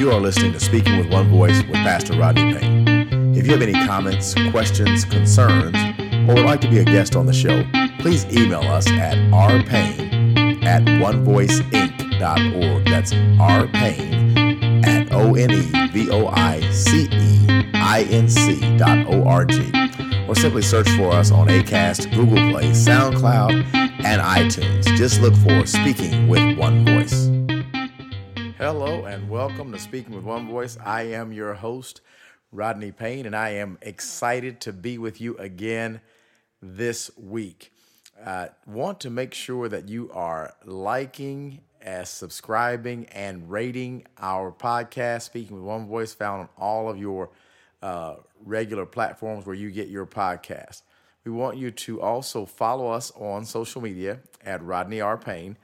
You are listening to Speaking with One Voice with Pastor Rodney Payne. If you have any comments, questions, concerns, or would like to be a guest on the show, please email us at rpayne at onevoiceinc.org. That's rpayne at O-N-E-V-O-I-C-E-I-N-C dot O-R-G. Or simply search for us on ACAST, Google Play, SoundCloud, and iTunes. Just look for Speaking with One Voice. Hello and welcome to Speaking with One Voice. I am your host, Rodney Payne, and I am excited to be with you again this week. Uh, want to make sure that you are liking, as subscribing, and rating our podcast, Speaking with One Voice, found on all of your uh, regular platforms where you get your podcast. We want you to also follow us on social media at Rodney R. Payne.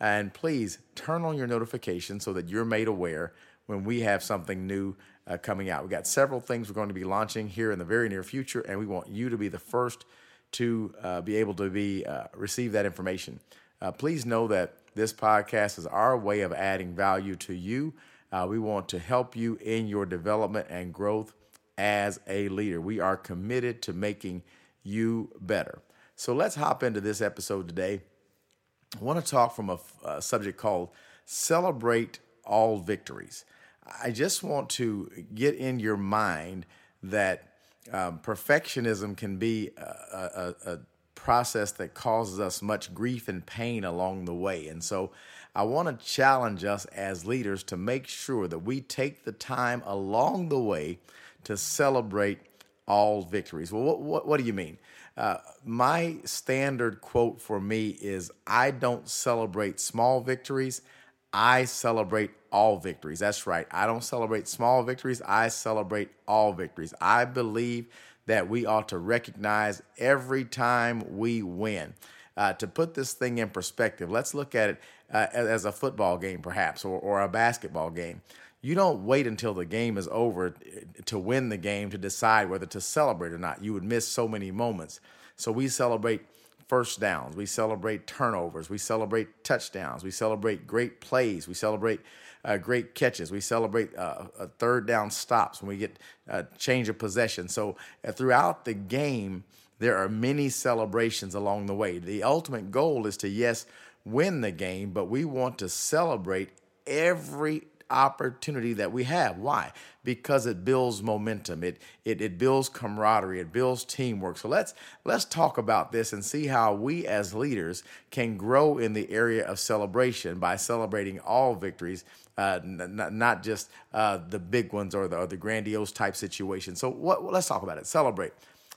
And please turn on your notifications so that you're made aware when we have something new uh, coming out. We've got several things we're going to be launching here in the very near future, and we want you to be the first to uh, be able to be uh, receive that information. Uh, please know that this podcast is our way of adding value to you. Uh, we want to help you in your development and growth as a leader. We are committed to making you better. So let's hop into this episode today. I want to talk from a, a subject called Celebrate All Victories. I just want to get in your mind that um, perfectionism can be a, a, a, process that causes us much grief and pain along the way. And so I want to challenge us as leaders to make sure that we take the time along the way to celebrate all victories. Well, what, what, what do you mean? Uh, my standard quote for me is I don't celebrate small victories. I celebrate all victories. That's right. I don't celebrate small victories. I celebrate all victories. I believe that we ought to recognize every time we win. Uh, to put this thing in perspective, let's look at it uh, as a football game, perhaps, or, or a basketball game. You don't wait until the game is over to win the game to decide whether to celebrate or not. You would miss so many moments. So we celebrate first downs, we celebrate turnovers, we celebrate touchdowns, we celebrate great plays, we celebrate uh, great catches, we celebrate uh, third down stops when we get a change of possession. So uh, throughout the game, there are many celebrations along the way. The ultimate goal is to, yes, win the game, but we want to celebrate every opportunity that we have. Why? Because it builds momentum. It it it builds camaraderie. It builds teamwork. So let's let's talk about this and see how we as leaders can grow in the area of celebration by celebrating all victories. Uh, n- not just uh, the big ones or the, or the grandiose type situation. So, what, let's talk about it. Celebrate.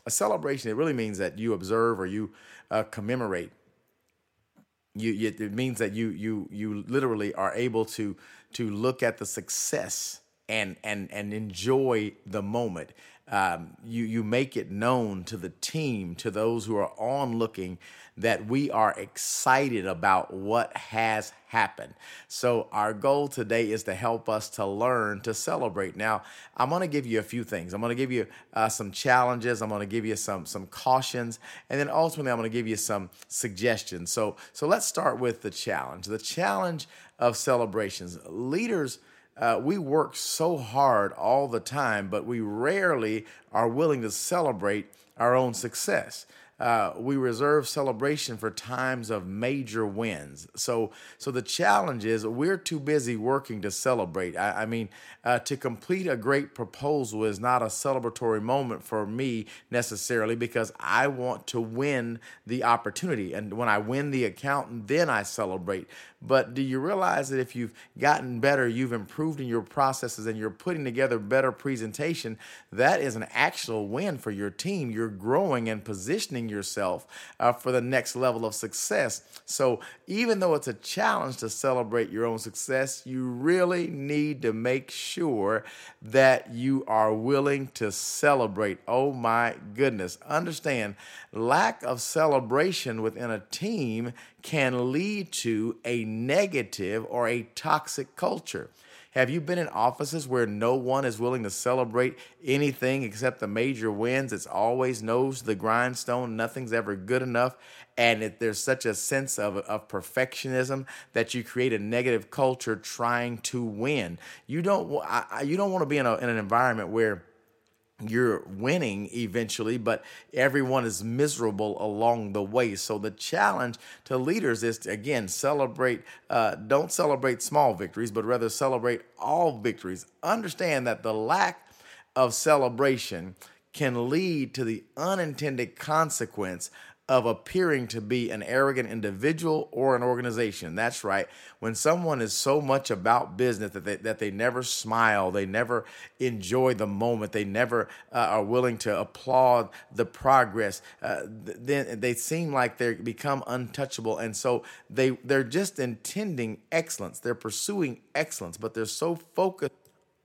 A celebration, it really means that you observe or you uh, commemorate you, it means that you you you literally are able to to look at the success and and and enjoy the moment. Um, you you make it known to the team, to those who are on looking, that we are excited about what has happened. So our goal today is to help us to learn to celebrate. Now I'm going to give you a few things. I'm going to give you uh, some challenges. I'm going to give you some some cautions, and then ultimately I'm going to give you some suggestions. So so let's start with the challenge. The challenge of celebrations. Leaders, uh, we work so hard all the time, but we rarely are willing to celebrate our own success uh, we reserve celebration for times of major wins. So, so the challenge is we're too busy working to celebrate. I, I mean, uh, to complete a great proposal is not a celebratory moment for me necessarily because I want to win the opportunity. And when I win the account, then I celebrate. But do you realize that if you've gotten better, you've improved in your processes, and you're putting together better presentation, that is an actual win for your team. You're growing and positioning yourself uh, for the next level of success. So even though it's a challenge to celebrate your own success, you really need to make sure that you are willing to celebrate. Oh my goodness. Understand, lack of celebration within a team can lead to a negative or a toxic culture. Have you been in offices where no one is willing to celebrate anything except the major wins? It's always nose to the grindstone. Nothing's ever good enough. And it, there's such a sense of, of perfectionism that you create a negative culture trying to win. You don't, I, you don't want to be in, a, in an environment where you're winning eventually, but everyone is miserable along the way. So the challenge to leaders is to again celebrate. Uh, don't celebrate small victories, but rather celebrate all victories. Understand that the lack of celebration can lead to the unintended consequence of appearing to be an arrogant individual or an organization. That's right. When someone is so much about business that they, that they never smile, they never enjoy the moment, they never uh, are willing to applaud the progress, uh, then they seem like they become untouchable. And so they, they're just intending excellence. They're pursuing excellence, but they're so focused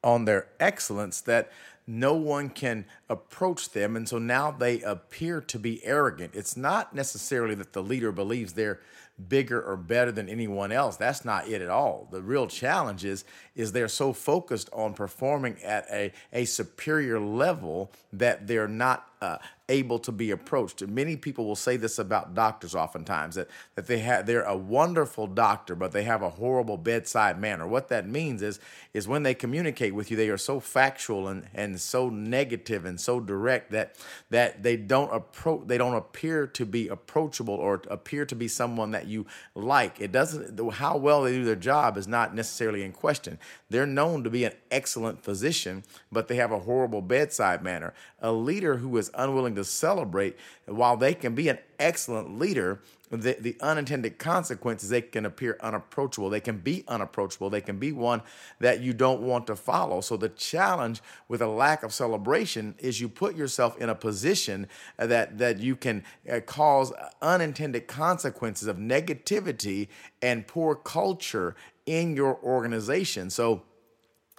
on their excellence that no one can approach them. And so now they appear to be arrogant. It's not necessarily that the leader believes they're bigger or better than anyone else. That's not it at all. The real challenge is, is they're so focused on performing at a, a superior level that they're not uh, able to be approached. Many people will say this about doctors oftentimes that, that they have they're a wonderful doctor, but they have a horrible bedside manner. What that means is is when they communicate with you, they are so factual and, and so negative and so direct that that they don't approach they don't appear to be approachable or appear to be someone that you like. It doesn't how well they do their job is not necessarily in question. They're known to be an excellent physician, but they have a horrible bedside manner. A leader who is unwilling to celebrate, while they can be an excellent leader, the, the unintended consequences, they can appear unapproachable. They can be unapproachable. They can be one that you don't want to follow. So, the challenge with a lack of celebration is you put yourself in a position that, that you can uh, cause unintended consequences of negativity and poor culture in your organization. So,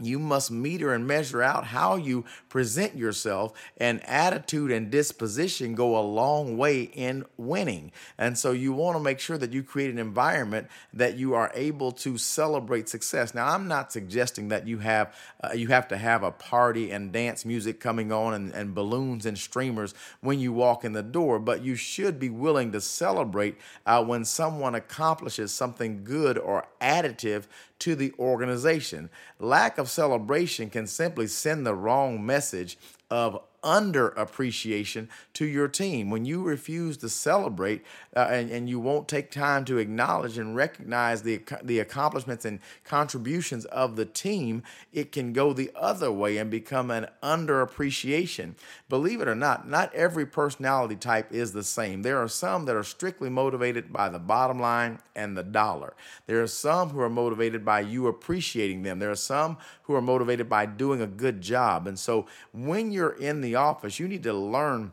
you must meter and measure out how you present yourself and attitude and disposition go a long way in winning. And so you want to make sure that you create an environment that you are able to celebrate success. Now i'm not suggesting that you have uh, you have to have a party and dance music coming on and, and balloons and streamers when you walk in the door but you should be willing to celebrate uh, when someone accomplishes something good or additive to the organization. Lack of celebration can simply send the wrong message of under appreciation to your team. When you refuse to celebrate uh, and, and you won't take time to acknowledge and recognize the, the accomplishments and contributions of the team, it can go the other way and become an under appreciation. Believe it or not, not every personality type is the same. There are some that are strictly motivated by the bottom line and the dollar. There are some who are motivated by you appreciating them. There are some who are motivated by doing a good job. And so when you're in the the office, you need to learn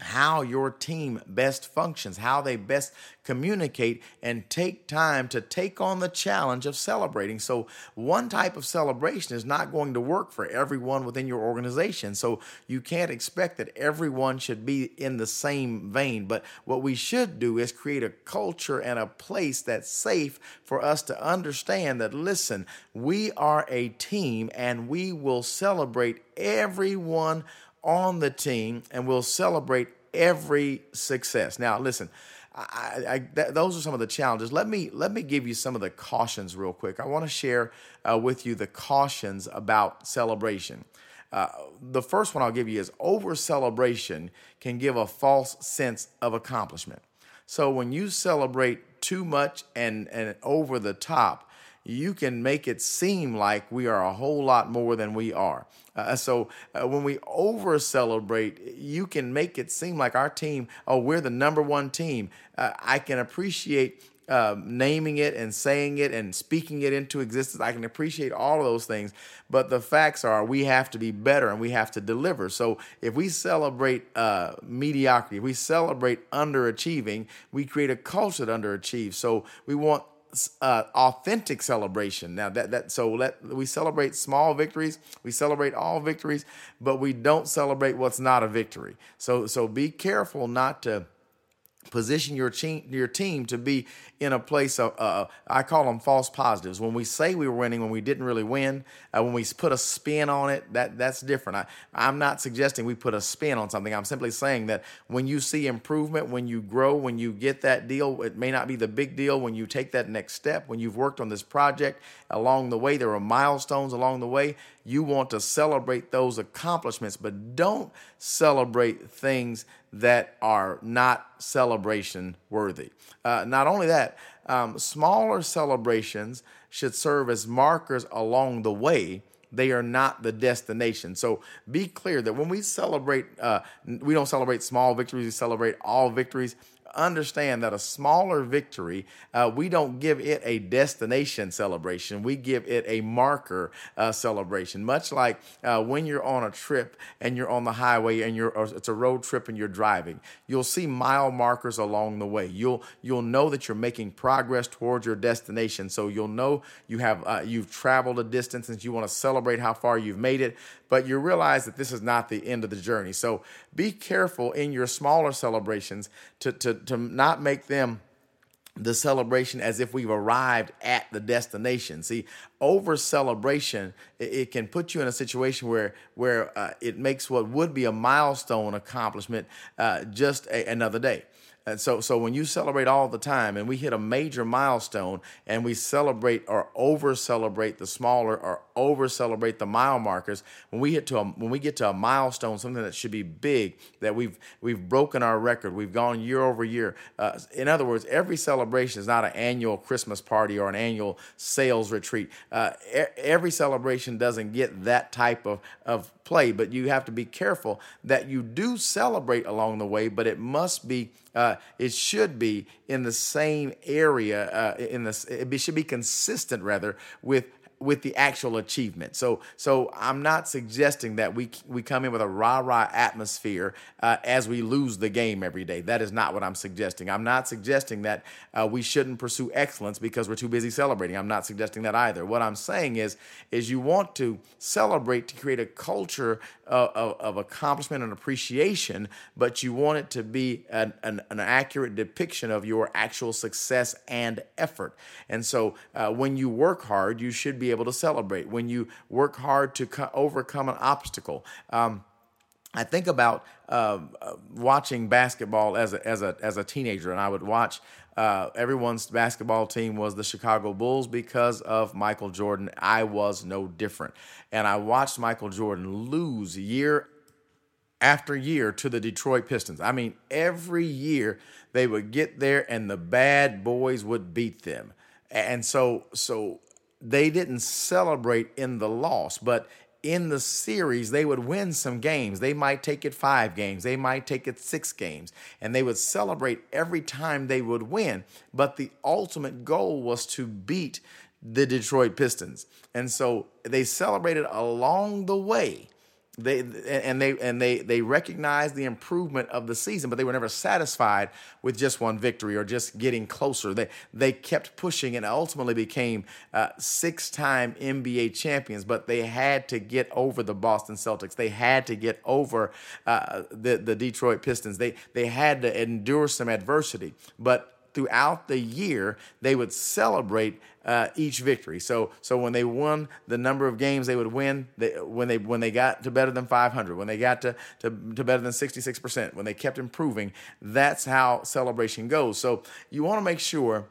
how your team best functions, how they best communicate, and take time to take on the challenge of celebrating. So, one type of celebration is not going to work for everyone within your organization. So, you can't expect that everyone should be in the same vein. But what we should do is create a culture and a place that's safe for us to understand that, listen, we are a team and we will celebrate everyone on the team and we'll celebrate every success. Now, listen, I, I, th- those are some of the challenges. Let me let me give you some of the cautions real quick. I want to share uh, with you the cautions about celebration. Uh, the first one I'll give you is over celebration can give a false sense of accomplishment. So when you celebrate too much and and over the top, you can make it seem like we are a whole lot more than we are. Uh, so uh, when we over celebrate, you can make it seem like our team, oh, we're the number one team. Uh, I can appreciate uh, naming it and saying it and speaking it into existence. I can appreciate all of those things, but the facts are we have to be better and we have to deliver. So if we celebrate uh, mediocrity, if we celebrate underachieving, we create a culture that underachieves. So we want uh, authentic celebration. Now that that so let we celebrate small victories, we celebrate all victories, but we don't celebrate what's not a victory. So so be careful not to position your team your team to be in a place of uh, I call them false positives. When we say we were winning, when we didn't really win, uh, when we put a spin on it, that that's different. I, I'm not suggesting we put a spin on something. I'm simply saying that when you see improvement, when you grow, when you get that deal, it may not be the big deal. When you take that next step, when you've worked on this project along the way, there are milestones along the way. You want to celebrate those accomplishments, but don't celebrate things that are not celebration worthy. Uh, not only that, um, smaller celebrations should serve as markers along the way. They are not the destination. So be clear that when we celebrate, uh, we don't celebrate small victories, we celebrate all victories understand that a smaller victory, uh, we don't give it a destination celebration. We give it a marker uh, celebration. Much like uh, when you're on a trip and you're on the highway and you're it's a road trip and you're driving, you'll see mile markers along the way. You'll you'll know that you're making progress towards your destination. So you'll know you have uh, you've traveled a distance and you want to celebrate how far you've made it but you realize that this is not the end of the journey. So be careful in your smaller celebrations to, to, to not make them the celebration as if we've arrived at the destination. See, over celebration, it, it can put you in a situation where where uh, it makes what would be a milestone accomplishment uh, just a, another day. And so, so when you celebrate all the time and we hit a major milestone and we celebrate or over celebrate the smaller or over celebrate the mile markers, when we hit to a, when we get to a milestone, something that should be big, that we've we've broken our record, we've gone year over year. Uh, in other words, every celebration is not an annual Christmas party or an annual sales retreat. Uh, every celebration doesn't get that type of of play, but you have to be careful that you do celebrate along the way, but it must be, uh, it should be in the same area, uh, in the, it should be consistent rather with with the actual achievement. So so I'm not suggesting that we we come in with a rah rah atmosphere uh, as we lose the game every day. That is not what I'm suggesting. I'm not suggesting that uh, we shouldn't pursue excellence because we're too busy celebrating. I'm not suggesting that either. What I'm saying is is you want to celebrate to create a culture of, of, of accomplishment and appreciation, but you want it to be an, an, an, accurate depiction of your actual success and effort. And so uh, when you work hard, you should be able to celebrate, when you work hard to co- overcome an obstacle. Um, I think about uh, watching basketball as a, as a as a teenager, and I would watch. Uh, everyone's basketball team was the Chicago Bulls because of Michael Jordan. I was no different, and I watched Michael Jordan lose year after year to the Detroit Pistons. I mean, every year they would get there, and the bad boys would beat them, and so so they didn't celebrate in the loss, but in the series, they would win some games. They might take it five games, they might take it six games, and they would celebrate every time they would win. But the ultimate goal was to beat the Detroit Pistons. And so they celebrated along the way they and they and they they recognized the improvement of the season, but they were never satisfied with just one victory or just getting closer. They they kept pushing and ultimately became uh, six-time NBA champions. But they had to get over the Boston Celtics. They had to get over uh, the the Detroit Pistons. They they had to endure some adversity, but throughout the year, they would celebrate uh, each victory. So, so when they won the number of games they would win, they, when they when they got to better than 500, when they got to, to, to better than 66%, when they kept improving, that's how celebration goes. So you want to make sure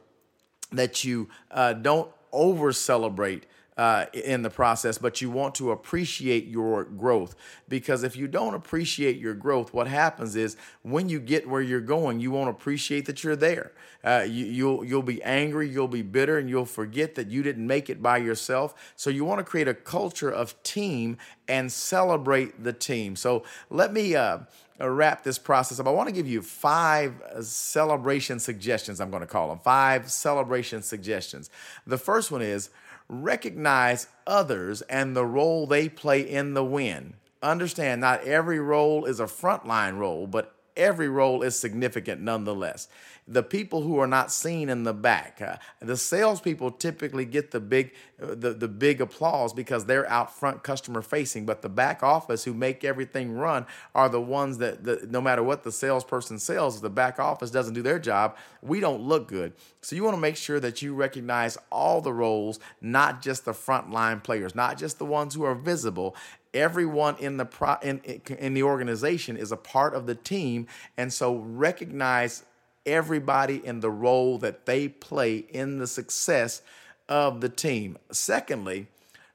that you uh, don't over celebrate uh, in the process, but you want to appreciate your growth. Because if you don't appreciate your growth, what happens is when you get where you're going, you won't appreciate that you're there. Uh, you, you'll you'll be angry, you'll be bitter, and you'll forget that you didn't make it by yourself. So you want to create a culture of team and celebrate the team. So let me. Uh, wrap this process up, I want to give you five celebration suggestions. I'm going to call them five celebration suggestions. The first one is recognize others and the role they play in the win. Understand not every role is a frontline role, but every role is significant nonetheless. The people who are not seen in the back, uh, the salespeople typically get the big, uh, the, the big applause because they're out front customer facing. But the back office who make everything run are the ones that, that no matter what the salesperson sells, if the back office doesn't do their job, we don't look good. So you want to make sure that you recognize all the roles, not just the frontline players, not just the ones who are visible, everyone in the pro, in, in the organization is a part of the team and so recognize everybody in the role that they play in the success of the team. Secondly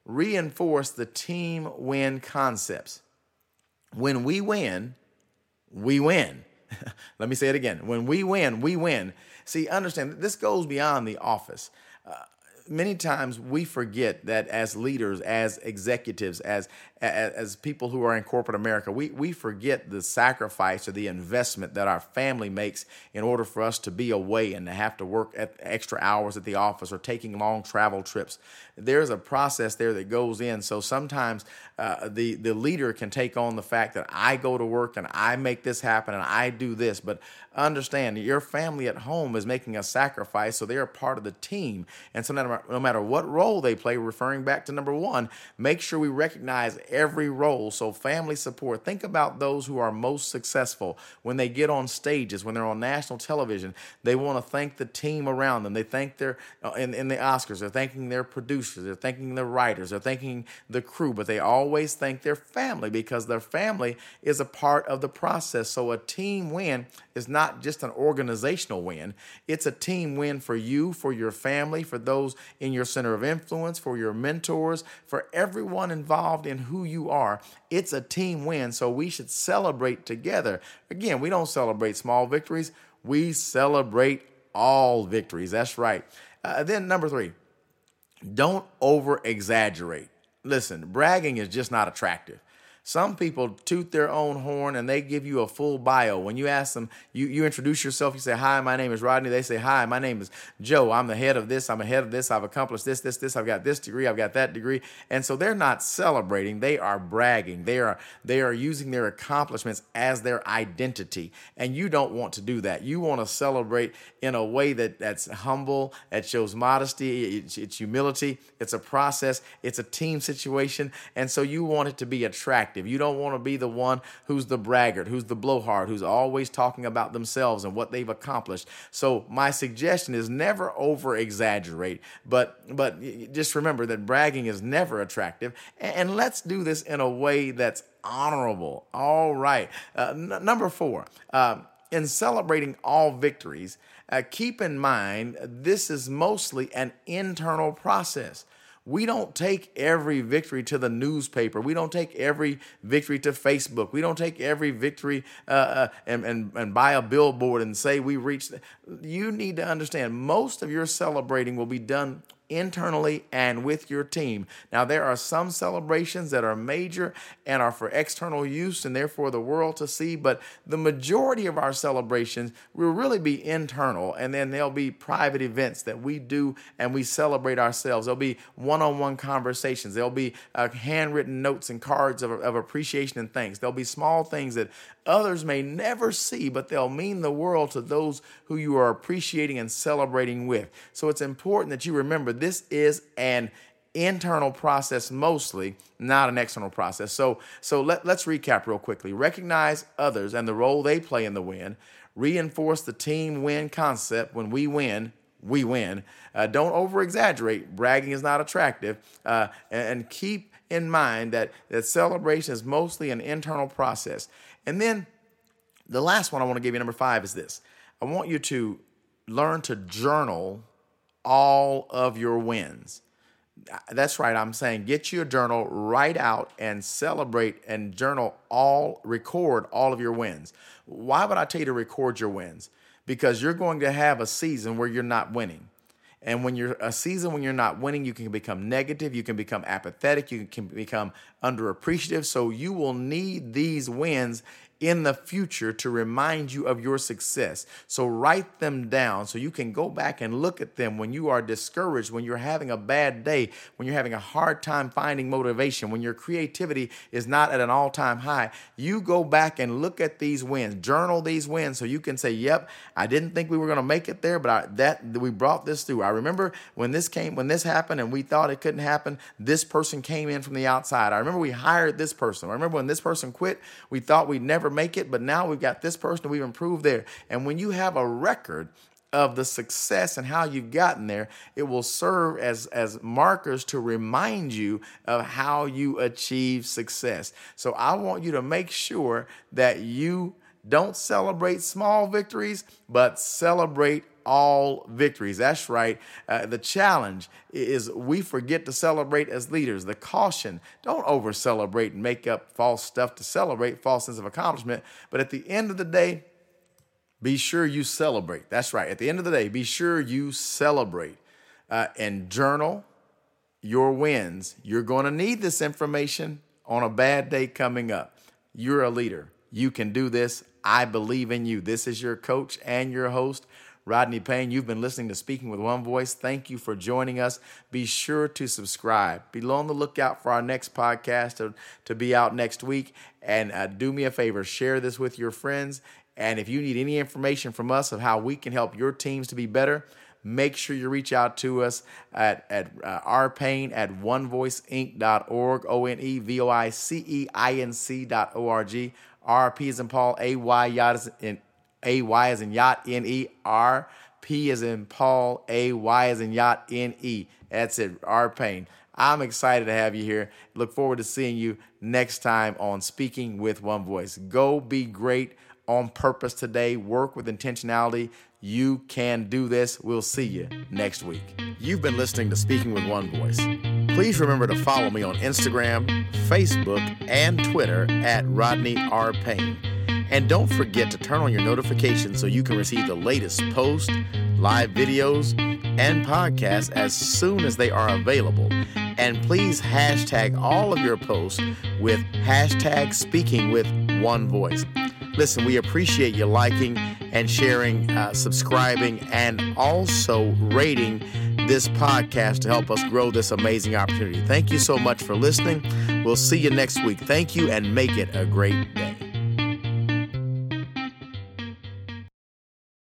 reinforce the team win concepts. When we win we win. Let me say it again. When we win we win. See understand this goes beyond the office. Uh, many times we forget that as leaders, as executives, as as, people who are in corporate America, we, we forget the sacrifice or the investment that our family makes in order for us to be away and to have to work at extra hours at the office or taking long travel trips. There's a process there that goes in. So sometimes uh, the, the leader can take on the fact that I go to work and I make this happen and I do this. But understand your family at home is making a sacrifice, so they're part of the team. And so no matter, no matter what role they play, referring back to number one, make sure we recognize every role. So, family support. Think about those who are most successful when they get on stages, when they're on national television. They want to thank the team around them. They thank their, uh, in, in the Oscars, they're thanking their producers, they're thanking the writers, they're thanking the crew, but they always thank their family because their family is a part of the process. So, a team win is not just an organizational win, it's a team win for you, for your family, for those in your center of influence, for your mentors, for everyone involved in who you are. It's a team win, so we should celebrate together. Again, we don't celebrate small victories, we celebrate all victories. That's right. Uh, then, number three, don't over exaggerate. Listen, bragging is just not attractive. Some people toot their own horn and they give you a full bio. When you ask them, you, you introduce yourself, you say, Hi, my name is Rodney. They say, Hi, my name is Joe. I'm the head of this. I'm the head of this. I've accomplished this, this, this. I've got this degree. I've got that degree. And so they're not celebrating. They are bragging. They are they are using their accomplishments as their identity. And you don't want to do that. You want to celebrate in a way that, that's humble, that shows modesty, it's, it's humility, it's a process, it's a team situation. And so you want it to be attractive You don't want to be the one who's the braggart, who's the blowhard, who's always talking about themselves and what they've accomplished. So my suggestion is never over exaggerate, but but just remember that bragging is never attractive. And let's do this in a way that's honorable. All right. Uh, n- number four. Uh, in celebrating all victories, uh, keep in mind this is mostly an internal process. We don't take every victory to the newspaper. We don't take every victory to Facebook. We don't take every victory uh, uh, and, and, and buy a billboard and say we reached. You need to understand most of your celebrating will be done internally and with your team. Now, there are some celebrations that are major and are for external use and therefore the world to see, but the majority of our celebrations will really be internal, and then there'll be private events that we do and we celebrate ourselves. There'll be one on one conversations, there'll be uh, handwritten notes and cards of, of appreciation and thanks. There'll be small things that others may never see, but they'll mean the world to those who you are appreciating and celebrating with. So it's important that you remember this is an internal process mostly, not an external process. So so let, let's recap real quickly. Recognize others and the role they play in the win. Reinforce the team win concept. When we win, we win. Uh, don't over exaggerate. Bragging is not attractive. Uh, and, and keep in mind that, that celebration is mostly an internal process. And then the last one I want to give you, number five, is this I want you to learn to journal all of your wins. That's right. I'm saying get you a journal, write out and celebrate and journal all, record all of your wins. Why would I tell you to record your wins? Because you're going to have a season where you're not winning. And when you're a season when you're not winning, you can become negative, you can become apathetic, you can become underappreciative. So you will need these wins in the future to remind you of your success. So write them down so you can go back and look at them when you are discouraged, when you're having a bad day, when you're having a hard time finding motivation, when your creativity is not at an all time high. You go back and look at these wins, journal these wins so you can say, Yep, I didn't think we were going to make it there, but I, that we brought this through. I remember when this came, when this happened and we thought it couldn't happen, this person came in from the outside. I remember we hired this person. I remember when this person quit, we thought we'd never make it, but now we've got this person, we've improved there. And when you have a record of the success and how you've gotten there, it will serve as, as markers to remind you of how you achieve success. So I want you to make sure that you don't celebrate small victories, but celebrate all victories. That's right. Uh, the challenge is we forget to celebrate as leaders. The caution don't over celebrate and make up false stuff to celebrate, false sense of accomplishment. But at the end of the day, be sure you celebrate. That's right. At the end of the day, be sure you celebrate uh, and journal your wins. You're going to need this information on a bad day coming up. You're a leader. You can do this. I believe in you. This is your coach and your host, Rodney Payne. You've been listening to Speaking with One Voice. Thank you for joining us. Be sure to subscribe. Be on the lookout for our next podcast to, to be out next week. And uh, do me a favor, share this with your friends and if you need any information from us of how we can help your teams to be better, make sure you reach out to us at, at uh, rpayne at onevoiceinc.org, O N E V O I C E I N C dot O R G. R P is in Paul, A Y yacht is in A Y is in yacht, N E R P is in Paul, A Y is in yacht, N E. That's it, R Payne. I'm excited to have you here. Look forward to seeing you next time on Speaking with One Voice. Go be great on purpose today. Work with intentionality. You can do this. We'll see you next week. You've been listening to Speaking with One Voice. Please remember to follow me on Instagram, Facebook, and Twitter at Rodney R. Payne. And don't forget to turn on your notifications so you can receive the latest posts, live videos, and podcasts as soon as they are available. And please hashtag all of your posts with hashtag speaking with one voice. Listen, we appreciate you liking and sharing, uh, subscribing, and also rating this podcast to help us grow this amazing opportunity. Thank you so much for listening. We'll see you next week. Thank you and make it a great day.